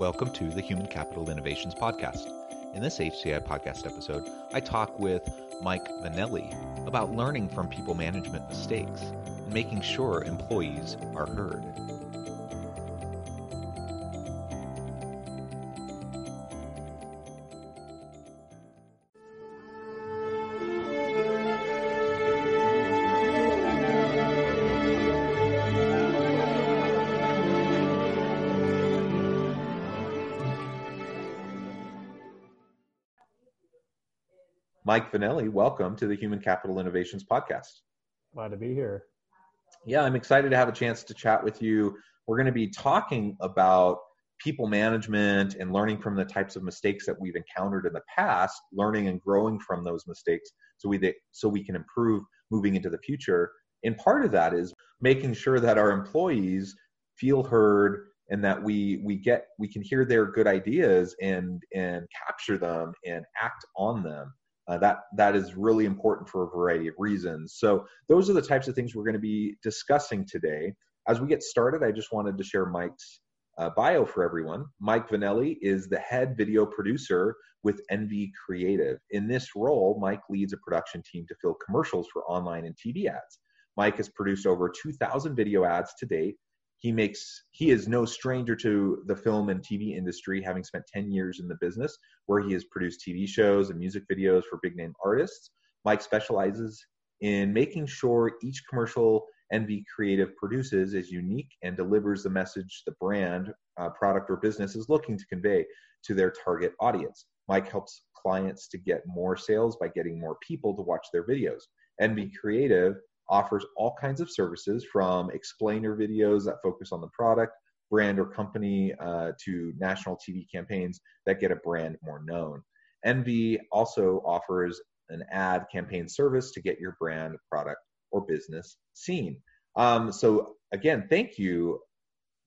Welcome to the Human Capital Innovations Podcast. In this HCI podcast episode, I talk with Mike Vannelli about learning from people management mistakes and making sure employees are heard. Mike Vannelli, welcome to the Human Capital Innovations Podcast. Glad to be here. Yeah, I'm excited to have a chance to chat with you. We're going to be talking about people management and learning from the types of mistakes that we've encountered in the past, learning and growing from those mistakes so we so we can improve moving into the future. And part of that is making sure that our employees feel heard and that we we get we can hear their good ideas and and capture them and act on them uh, that that is really important for a variety of reasons. So those are the types of things we're going to be discussing today. As we get started, I just wanted to share Mike's uh, bio for everyone. Mike Vannelli is the head video producer with Envy Creative. In this role, Mike leads a production team to fill commercials for online and TV ads. Mike has produced over 2,000 video ads to date he makes he is no stranger to the film and tv industry having spent 10 years in the business where he has produced tv shows and music videos for big name artists. Mike specializes in making sure each commercial Envy Creative produces is unique and delivers the message the brand uh, product or business is looking to convey to their target audience. Mike helps clients to get more sales by getting more people to watch their videos. Envy Creative offers all kinds of services from explainer videos that focus on the product, brand or company, uh, to national TV campaigns that get a brand more known. Envy also offers an ad campaign service to get your brand, product, or business seen. Um, so, again, thank you,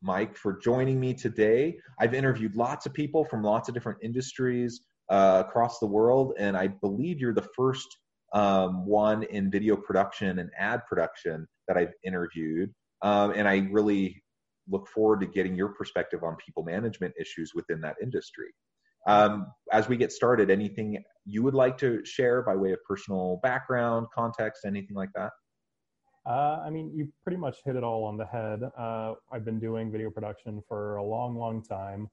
Mike, for joining me today. I've interviewed lots of people from lots of different industries uh, across the world, and I believe you're the first um, one in video production and ad production that I've interviewed. Um, and I really look forward to getting your perspective on people management issues within that industry. Um, as we get started, anything you would like to share by way of personal background, context, anything like that? Uh, I mean, you pretty much hit it all on the head. Uh, I've been doing video production for a long, long time.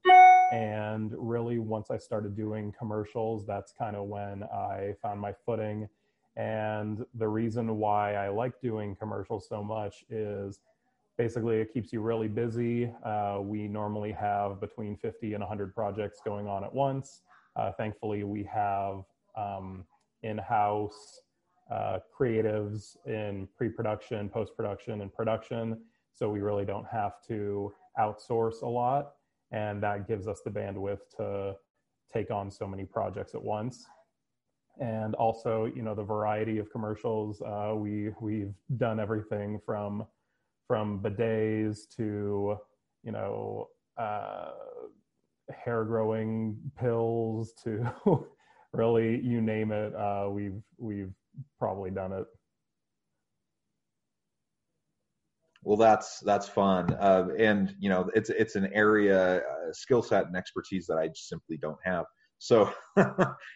And really, once I started doing commercials, that's kind of when I found my footing and the reason why I like doing commercials so much is basically it keeps you really busy. Uh, we normally have between 50 and 100 projects going on at once. Uh, thankfully, we have um, in house uh, creatives in pre production, post production, and production. So we really don't have to outsource a lot. And that gives us the bandwidth to take on so many projects at once and also you know the variety of commercials uh, we we've done everything from from bidets to you know uh, hair growing pills to really you name it uh, we've we've probably done it. Well that's that's fun. Uh, and you know it's it's an area uh, skill set and expertise that i simply don't have so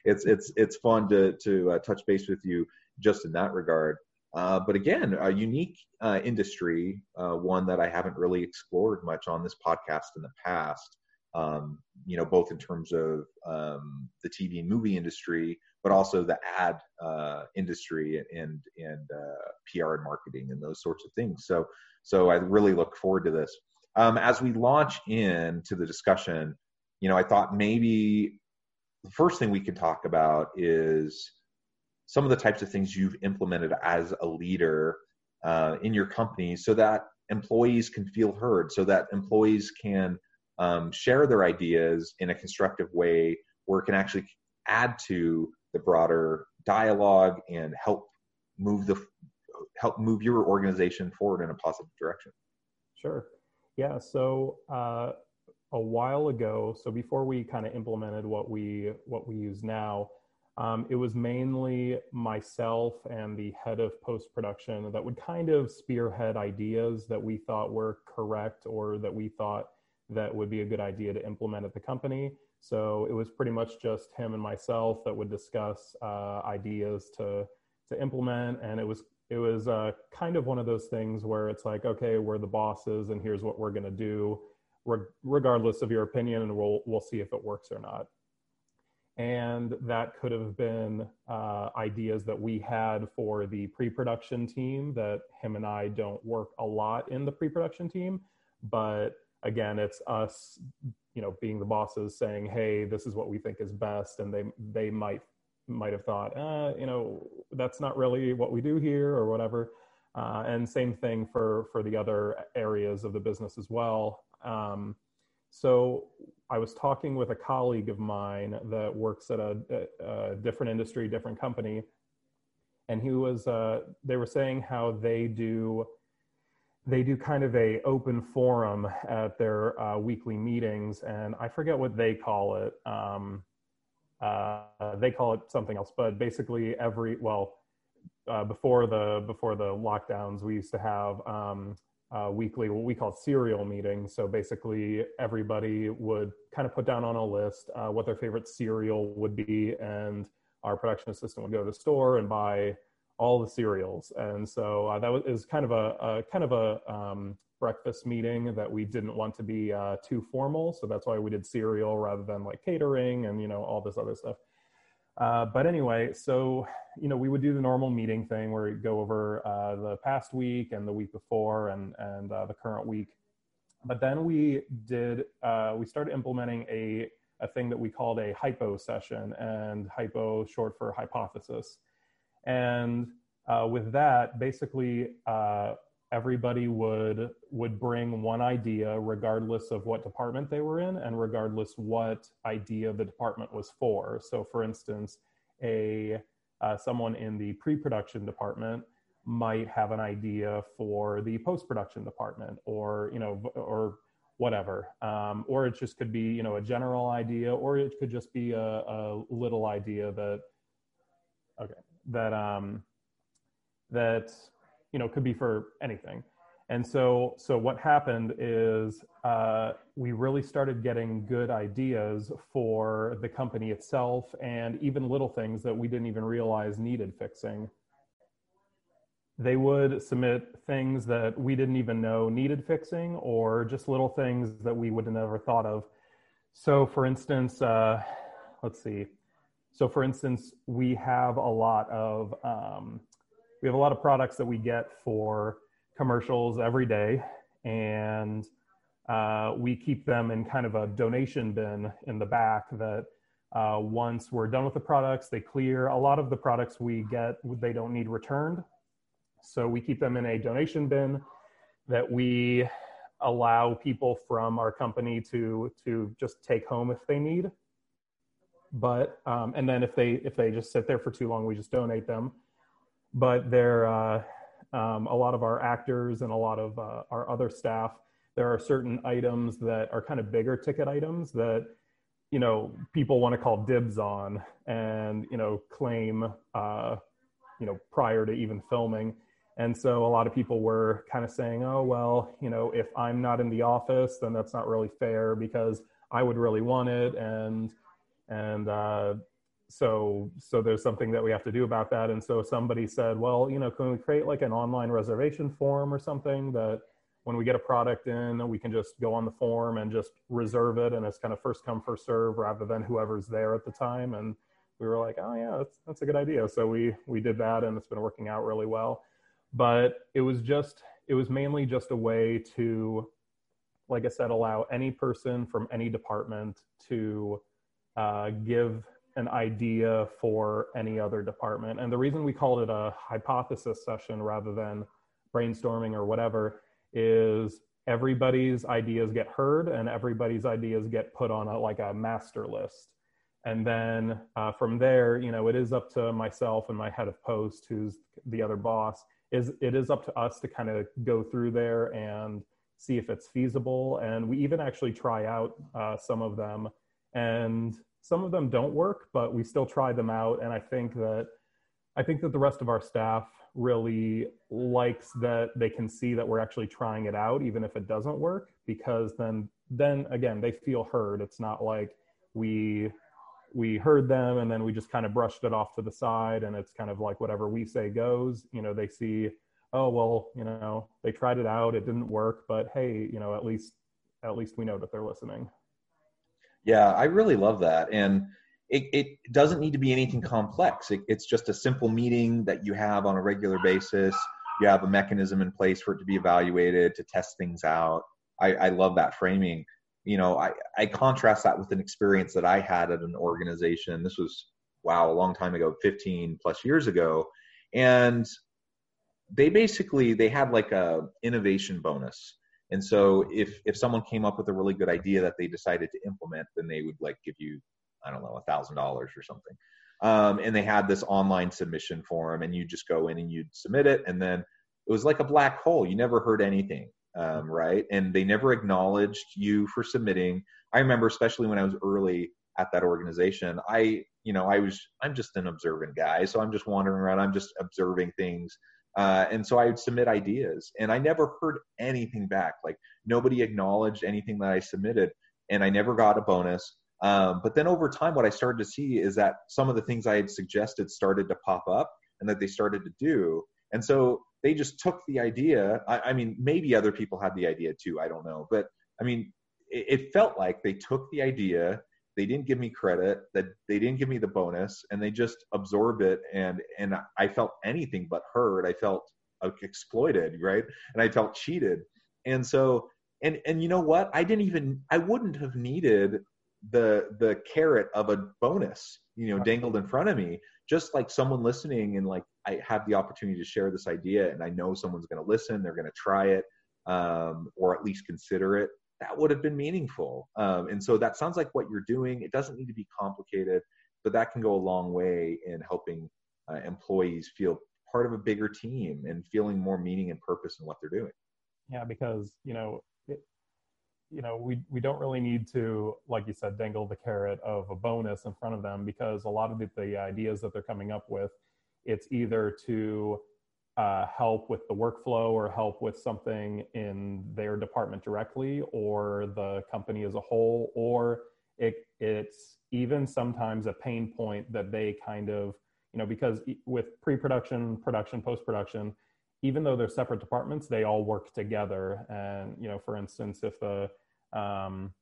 it's it's it's fun to to uh, touch base with you just in that regard. Uh, but again, a unique uh, industry, uh, one that I haven't really explored much on this podcast in the past. Um, you know, both in terms of um, the TV and movie industry, but also the ad uh, industry and and uh, PR and marketing and those sorts of things. So so I really look forward to this. Um, as we launch into the discussion, you know, I thought maybe the first thing we can talk about is some of the types of things you've implemented as a leader uh, in your company so that employees can feel heard so that employees can um, share their ideas in a constructive way where it can actually add to the broader dialogue and help move the help move your organization forward in a positive direction. Sure. Yeah so uh, a while ago so before we kind of implemented what we what we use now um, it was mainly myself and the head of post production that would kind of spearhead ideas that we thought were correct or that we thought that would be a good idea to implement at the company. So it was pretty much just him and myself that would discuss uh, ideas to to implement, and it was it was uh, kind of one of those things where it's like, okay, we're the bosses, and here's what we're going to do, regardless of your opinion, and we'll we'll see if it works or not. And that could have been uh, ideas that we had for the pre-production team. That him and I don't work a lot in the pre-production team, but again it's us you know being the bosses saying hey this is what we think is best and they they might might have thought uh, you know that's not really what we do here or whatever uh, and same thing for for the other areas of the business as well um, so i was talking with a colleague of mine that works at a, a, a different industry different company. And he was uh, they were saying how they do they do kind of a open forum at their uh, weekly meetings. And i forget what they call it. Um, uh, they call it something else. But basically every well uh, before the before the lockdowns we used to have um, weekly what we call serial meetings so basically everybody would kind of put down on a list uh, what their favorite cereal would be and our production assistant would go to the store and buy all the cereals. And so uh, that was kind of a, a kind of a um, breakfast meeting that we didn't want to be uh, too formal. So that's why we did cereal rather than like catering and you know all this other stuff. Uh, but anyway, so you know we would do the normal meeting thing where we go over uh, the past week and the week before and and uh, the current week. But then we did uh, we started implementing a a thing that we called a hypo session and hypo short for hypothesis and uh, with that, basically, everybody would would bring one idea, regardless of what department they were in, and regardless what idea the department was for. So, for instance, a uh, someone in the pre-production department might have an idea for the post-production department, or you know, or whatever um, or it just could be you know a general idea or it could just be a, a little idea that okay that um, that you know could be for anything. And so, so what happened is uh, we really started getting good ideas for the company itself, and even little things that we didn't even realize needed fixing. They would submit things that we didn't even know needed fixing, or just little things that we would have never thought of. So, for instance, uh, let's see. So, for instance, we have a lot of um, we have a lot of products that we get for commercials every day, and uh, we keep them in kind of a donation bin in the back that uh, once we're done with the products, they clear. A lot of the products we get, they don't need returned. So we keep them in a donation bin that we allow people from our company to, to just take home if they need but um, and then if they if they just sit there for too long we just donate them but there uh, um, a lot of our actors and a lot of uh, our other staff there are certain items that are kind of bigger ticket items that you know people want to call dibs on and you know claim uh, you know prior to even filming. And so a lot of people were kind of saying oh well you know if i'm not in the office then that's not really fair because i would really want it and and uh, so so there's something that we have to do about that. And so somebody said well you know can we create like an online reservation form or something that when we get a product in we can just go on the form and just reserve it and it's kind of first come first serve rather than whoever's there at the time? And we were like oh yeah that's, that's a good idea. So we we did that and it's been working out really well. But it was just it was mainly just a way to like i said allow any person from any department to uh, give an idea for any other department. And the reason we called it a hypothesis session rather than brainstorming or whatever is everybody's ideas get heard and everybody's ideas get put on a, like a master list. And then uh, from there you know it is up to myself and my head of post who's the other boss is it is up to us to kind of go through there and see if it's feasible. And we even actually try out uh, some of them. And some of them don't work but we still try them out. And i think that i think that the rest of our staff really likes that they can see that we're actually trying it out even if it doesn't work because then then again they feel heard. It's not like we we heard them and then we just kind of brushed it off to the side and it's kind of like whatever we say goes. You know they see oh well you know they tried it out. It didn't work but hey you know at least at least we know that they're listening yeah i really love that. And it, it doesn't need to be anything complex. It, it's just a simple meeting that you have on a regular basis. You have a mechanism in place for it to be evaluated to test things out. I, I love that framing. You know I, I contrast that with an experience that i had at an organization. This was wow a long time ago 15 plus years ago. And they basically they had like a innovation bonus and so if if someone came up with a really good idea that they decided to implement then they would like give you i don't know a thousand dollars or something. Um, and they had this online submission form and you just go in and you'd submit it. And then it was like a black hole. You never heard anything um, right? And they never acknowledged you for submitting. I remember especially when i was early at that organization i you know i was i'm just an observant guy. So i'm just wandering around. I'm just observing things uh, and so I would submit ideas, and I never heard anything back. Like nobody acknowledged anything that I submitted, and I never got a bonus. Um, but then over time, what I started to see is that some of the things I had suggested started to pop up, and that they started to do. And so they just took the idea. I, I mean, maybe other people had the idea too. I don't know, but I mean, it, it felt like they took the idea they didn't give me credit that they didn't give me the bonus and they just absorbed it and and i felt anything but heard i felt exploited right? And i felt cheated. And so and and you know what? I didn't even i wouldn't have needed the the carrot of a bonus you know dangled in front of me. Just like someone listening and like i have the opportunity to share this idea and i know someone's going to listen they're going to try it um, or at least consider it that would have been meaningful. Um, and so that sounds like what you're doing. It doesn't need to be complicated, but that can go a long way in helping uh, employees feel part of a bigger team and feeling more meaning and purpose in what they're doing. Yeah, because you know, it, you know, we we don't really need to, like you said, dangle the carrot of a bonus in front of them because a lot of the, the ideas that they're coming up with, it's either to uh, help with the workflow or help with something in their department directly or the company as a whole, or it, it's even sometimes a pain point that they kind of, you know, because with pre production, production, post production, even though they're separate departments, they all work together. And, you know, for instance, if the, um,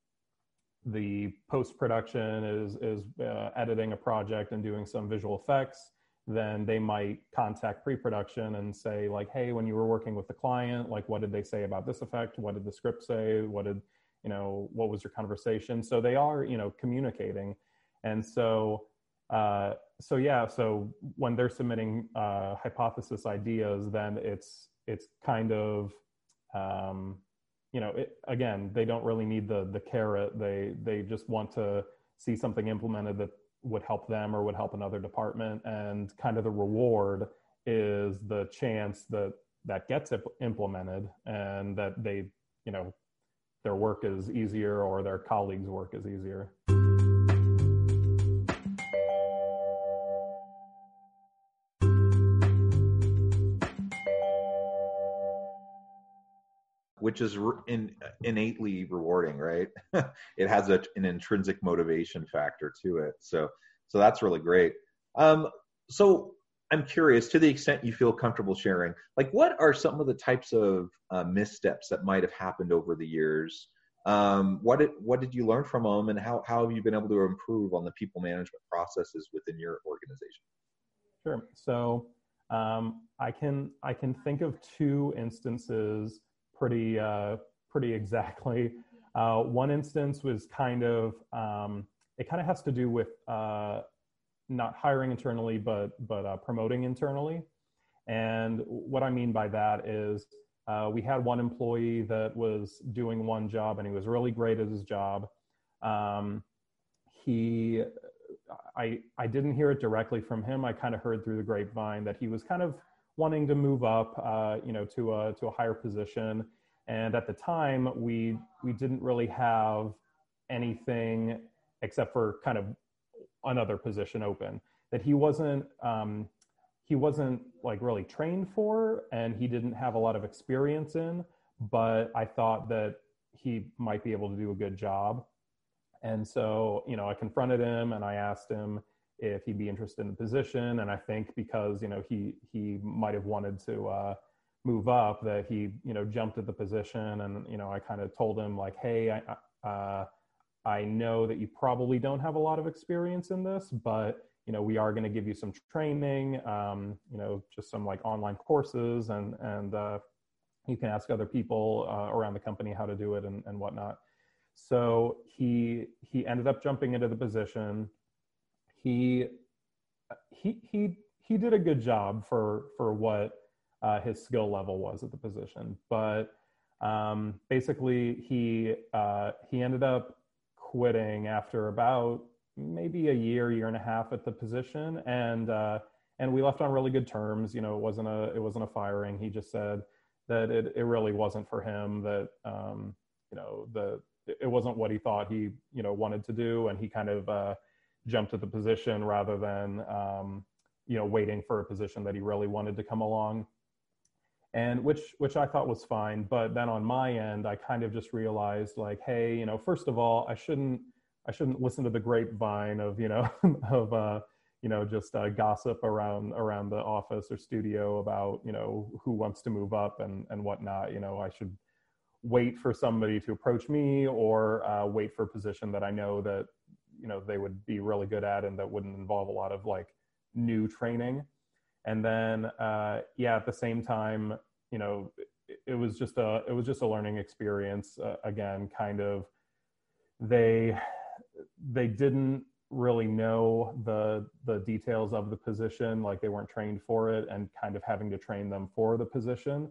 the post production is, is uh, editing a project and doing some visual effects, then they might contact pre-production and say like hey when you were working with the client like what did they say about this effect? What did the script say? What did you know what was your conversation? So they are you know communicating. And so uh, so yeah so when they're submitting uh, hypothesis ideas then it's it's kind of um, you know it, again they don't really need the the carrot. They they just want to see something implemented that would help them or would help another department. And kind of the reward is the chance that that gets implemented and that they you know their work is easier or their colleagues work is easier which is in, innately rewarding, right? it has a, an intrinsic motivation factor to it. So, so that's really great. Um, so I'm curious, to the extent you feel comfortable sharing, like what are some of the types of uh, missteps that might have happened over the years? Um, what did what did you learn from them, and how how have you been able to improve on the people management processes within your organization? Sure. So um, I can I can think of two instances pretty uh, pretty exactly. Uh, one instance was kind of um, it kind of has to do with uh, not hiring internally, but but uh, promoting internally. And what I mean by that is uh, we had one employee that was doing one job and he was really great at his job. Um, he, I, I didn't hear it directly from him. I kind of heard through the grapevine that he was kind of wanting to move up, uh, you know, to a to a higher position. And at the time, we we didn't really have anything except for kind of another position open that he wasn't um, he wasn't like really trained for and he didn't have a lot of experience in but i thought that he might be able to do a good job and so you know i confronted him and i asked him if he'd be interested in the position and i think because you know he he might have wanted to uh, move up that he you know jumped at the position and you know i kind of told him like hey i uh, i know that you probably don't have a lot of experience in this but you know, we are going to give you some training, um, you know, just some like online courses and, and uh, you can ask other people uh, around the company how to do it and, and whatnot. So he, he ended up jumping into the position. He, he, he, he did a good job for, for what uh, his skill level was at the position, but um, basically he, uh, he ended up quitting after about maybe a year, year and a half at the position, and uh, and we left on really good terms. You know, it wasn't a it wasn't a firing. He just said that it it really wasn't for him. That um, you know the it wasn't what he thought he you know wanted to do, and he kind of uh, jumped at the position rather than um, you know waiting for a position that he really wanted to come along and which which i thought was fine but then on my end i kind of just realized like hey you know first of all i shouldn't I shouldn't listen to the grapevine of you know of uh, you know just uh, gossip around around the office or studio about you know who wants to move up and and whatnot. You know, I should wait for somebody to approach me or uh, wait for a position that I know that you know they would be really good at and that wouldn't involve a lot of like new training. And then uh, yeah, at the same time, you know, it, it was just a it was just a learning experience. Uh, again, kind of they they didn't really know the the details of the position like they weren't trained for it and kind of having to train them for the position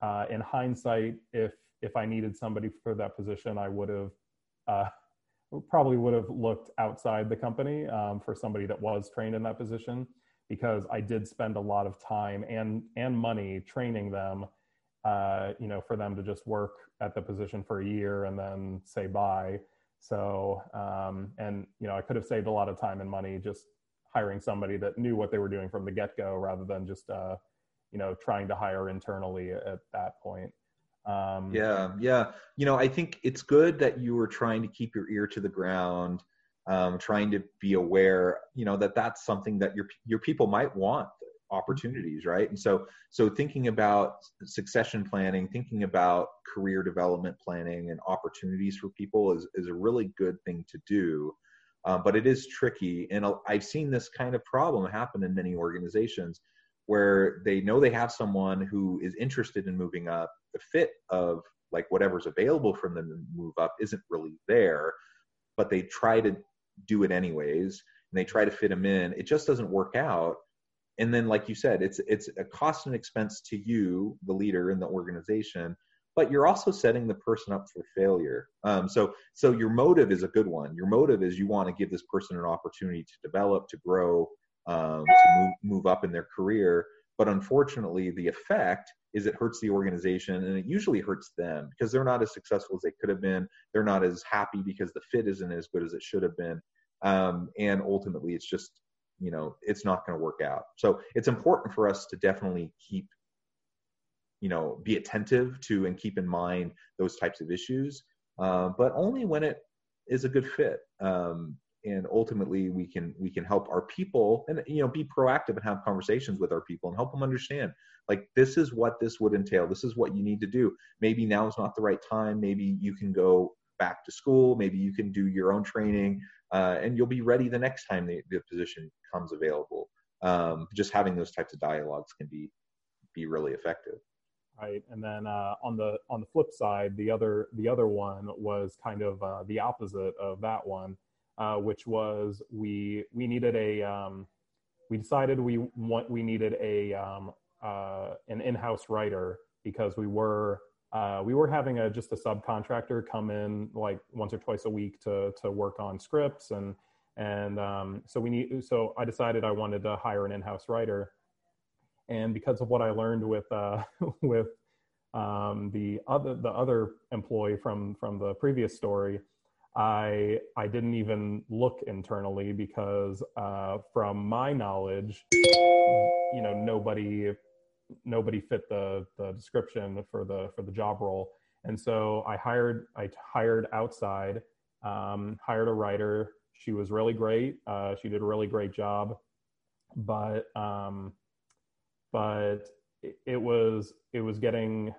uh, in hindsight if if i needed somebody for that position i would have uh, probably would have looked outside the company um, for somebody that was trained in that position because i did spend a lot of time and and money training them uh, you know for them to just work at the position for a year and then say bye so, um, and you know, I could have saved a lot of time and money just hiring somebody that knew what they were doing from the get go, rather than just uh, you know trying to hire internally at that point. Um, yeah, yeah. You know, I think it's good that you were trying to keep your ear to the ground, um, trying to be aware. You know that that's something that your your people might want opportunities right and so so thinking about succession planning thinking about career development planning and opportunities for people is, is a really good thing to do um, but it is tricky and i've seen this kind of problem happen in many organizations where they know they have someone who is interested in moving up. The fit of like whatever's available from them to move up isn't really there but they try to do it anyways and they try to fit them in. It just doesn't work out. And then like you said it's it's a cost and expense to you the leader in the organization but you're also setting the person up for failure. Um, so so your motive is a good one. Your motive is you want to give this person an opportunity to develop to grow um, to move, move up in their career. But unfortunately the effect is it hurts the organization and it usually hurts them because they're not as successful as they could have been. They're not as happy because the fit isn't as good as it should have been. Um, and ultimately it's just you know it's not going to work out. So it's important for us to definitely keep you know be attentive to and keep in mind those types of issues uh, but only when it is a good fit. Um, and ultimately we can we can help our people and you know be proactive and have conversations with our people and help them understand like this is what this would entail. This is what you need to do. Maybe now is not the right time. Maybe you can go back to school. Maybe you can do your own training uh, and you'll be ready the next time the, the position comes available. Um, just having those types of dialogues can be be really effective. Right, and then uh, on the on the flip side, the other the other one was kind of uh, the opposite of that one, uh, which was we we needed a um, we decided we want we needed a um, uh, an in-house writer because we were uh, we were having a just a subcontractor come in like once or twice a week to to work on scripts and and um, so we need so I decided I wanted to hire an in-house writer. And because of what I learned with uh, with um, the other the other employee from from the previous story I I didn't even look internally because uh, from my knowledge, you know, nobody nobody fit the the description for the for the job role, and so I hired I hired outside, um, hired a writer. She was really great. Uh, she did a really great job, but um, but it, was it was getting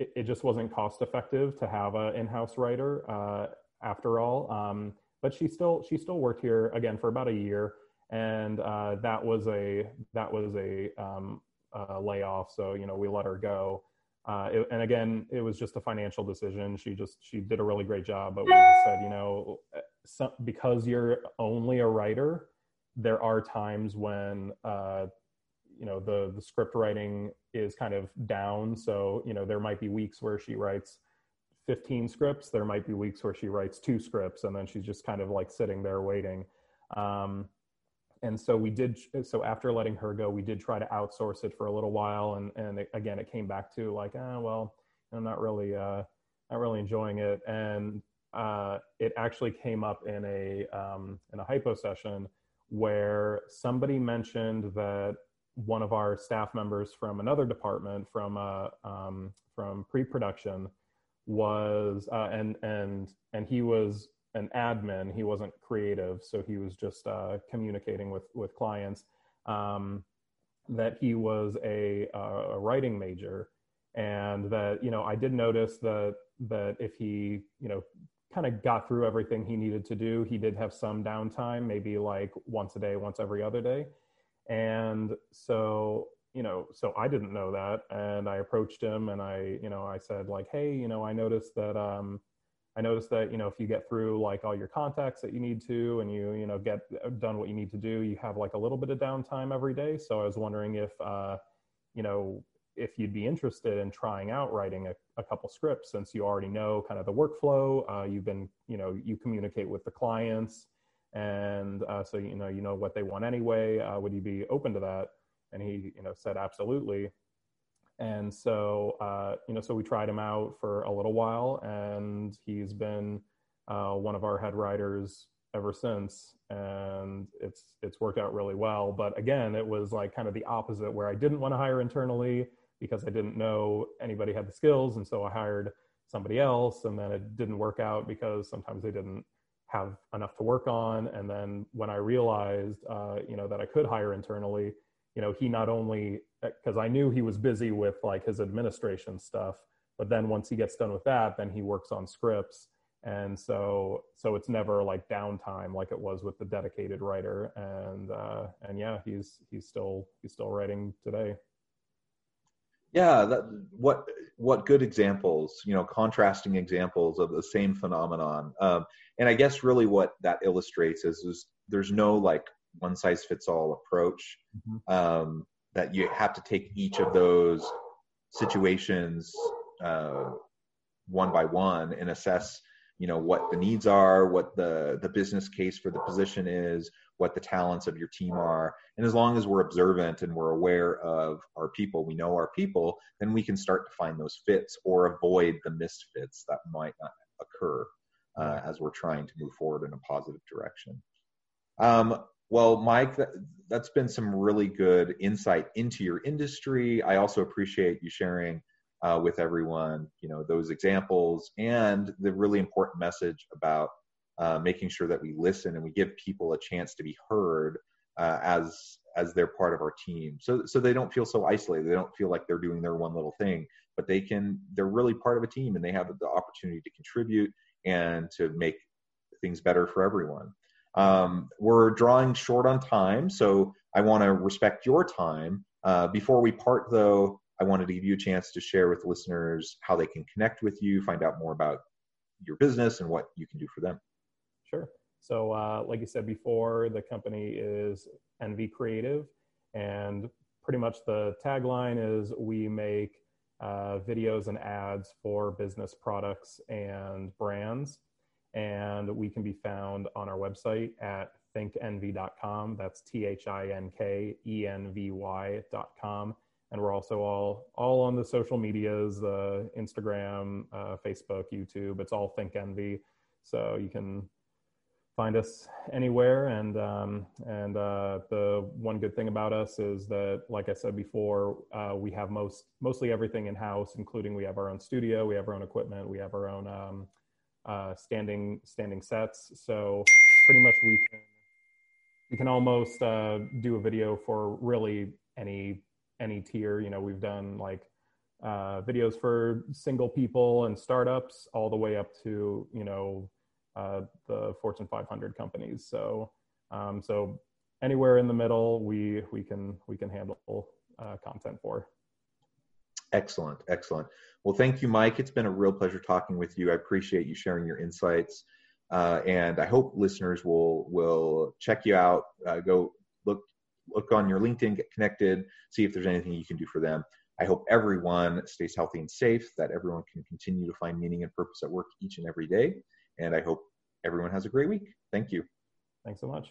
it, it, just wasn't cost effective to have an in-house writer. Uh, after all. Um, but she still she still worked here again for about a year, and uh, that was a that was a, um, a, layoff. So you know we let her go. Uh, it, and again, it was just a financial decision. She just she did a really great job, but we said, you know, because you're only a writer, there are times when uh, you know the the script writing is kind of down. So you know there might be weeks where she writes 15 scripts there might be weeks where she writes two scripts and then she's just kind of like sitting there waiting. Um, and so we did so after letting her go we did try to outsource it for a little while and and it, again it came back to like oh well i'm not really uh not really enjoying it. And uh it actually came up in a um in a hypo session where somebody mentioned that one of our staff members from another department from uh um from pre-production was uh, and and and he was an admin. He wasn't creative. So he was just uh, communicating with with clients um, that he was a, a writing major. And that you know i did notice that that if he you know kind of got through everything he needed to do he did have some downtime maybe like once a day once every other day. And so you know, so I didn't know that, and I approached him, and I, you know, I said like, hey, you know, I noticed that, um, I noticed that, you know, if you get through like all your contacts that you need to, and you, you know, get uh, done what you need to do, you have like a little bit of downtime every day. So I was wondering if, uh, you know, if you'd be interested in trying out writing a, a couple scripts, since you already know kind of the workflow, uh, you've been, you know, you communicate with the clients, and uh, so you know, you know what they want anyway. Uh, would you be open to that? And he you know said absolutely. And so uh, you know so we tried him out for a little while and he's been uh, one of our head writers ever since and it's it's worked out really well. But again it was like kind of the opposite where i didn't want to hire internally because i didn't know anybody had the skills and so i hired somebody else and then it didn't work out because sometimes they didn't have enough to work on. And then when i realized uh, you know that i could hire internally you know, he not only because I knew he was busy with like his administration stuff, but then once he gets done with that, then he works on scripts. And so, so it's never like downtime like it was with the dedicated writer. And uh, and yeah, he's he's still he's still writing today. Yeah, that, what what good examples, you know, contrasting examples of the same phenomenon. Um, and I guess really what that illustrates is, is there's no like one size fits all approach mm-hmm. um, that you have to take each of those situations uh, one by one and assess you know what the needs are what the the business case for the position is what the talents of your team are and as long as we're observant and we're aware of our people we know our people then we can start to find those fits or avoid the misfits that might not occur uh, as we're trying to move forward in a positive direction um, well, Mike, that, has been some really good insight into your industry. I also appreciate you sharing uh, with everyone, you know, those examples and the really important message about uh, making sure that we listen and we give people a chance to be heard uh, as as they're part of our team. So so they don't feel so isolated. They don't feel like they're doing their one little thing, but they can. They're really part of a team and they have the opportunity to contribute and to make things better for everyone. Um, we're drawing short on time, so I want to respect your time. Uh, before we part, though, I wanted to give you a chance to share with listeners how they can connect with you, find out more about your business, and what you can do for them. Sure. So, uh, like you said before, the company is Envy Creative, and pretty much the tagline is we make uh, videos and ads for business products and brands. And we can be found on our website at thinkenvy.com. That's T H I N K E N V Y.com. And we're also all all on the social medias, uh, Instagram, uh, Facebook, YouTube. It's all Think Envy. So you can find us anywhere. And um, and uh, the one good thing about us is that, like I said before, uh, we have most mostly everything in house, including we have our own studio, we have our own equipment, we have our own um, uh, standing standing sets. So pretty much we can we can almost uh, do a video for really any any tier. You know, we've done like uh, videos for single people and startups, all the way up to you know uh, the Fortune 500 companies. So um, so anywhere in the middle, we we can we can handle uh, content for. Excellent, excellent. Well, thank you, Mike. It's been a real pleasure talking with you. I appreciate you sharing your insights. Uh, and I hope listeners will will check you out. Uh, go look look on your LinkedIn, get connected, see if there's anything you can do for them. I hope everyone stays healthy and safe, that everyone can continue to find meaning and purpose at work each and every day. And I hope everyone has a great week. Thank you. Thanks so much.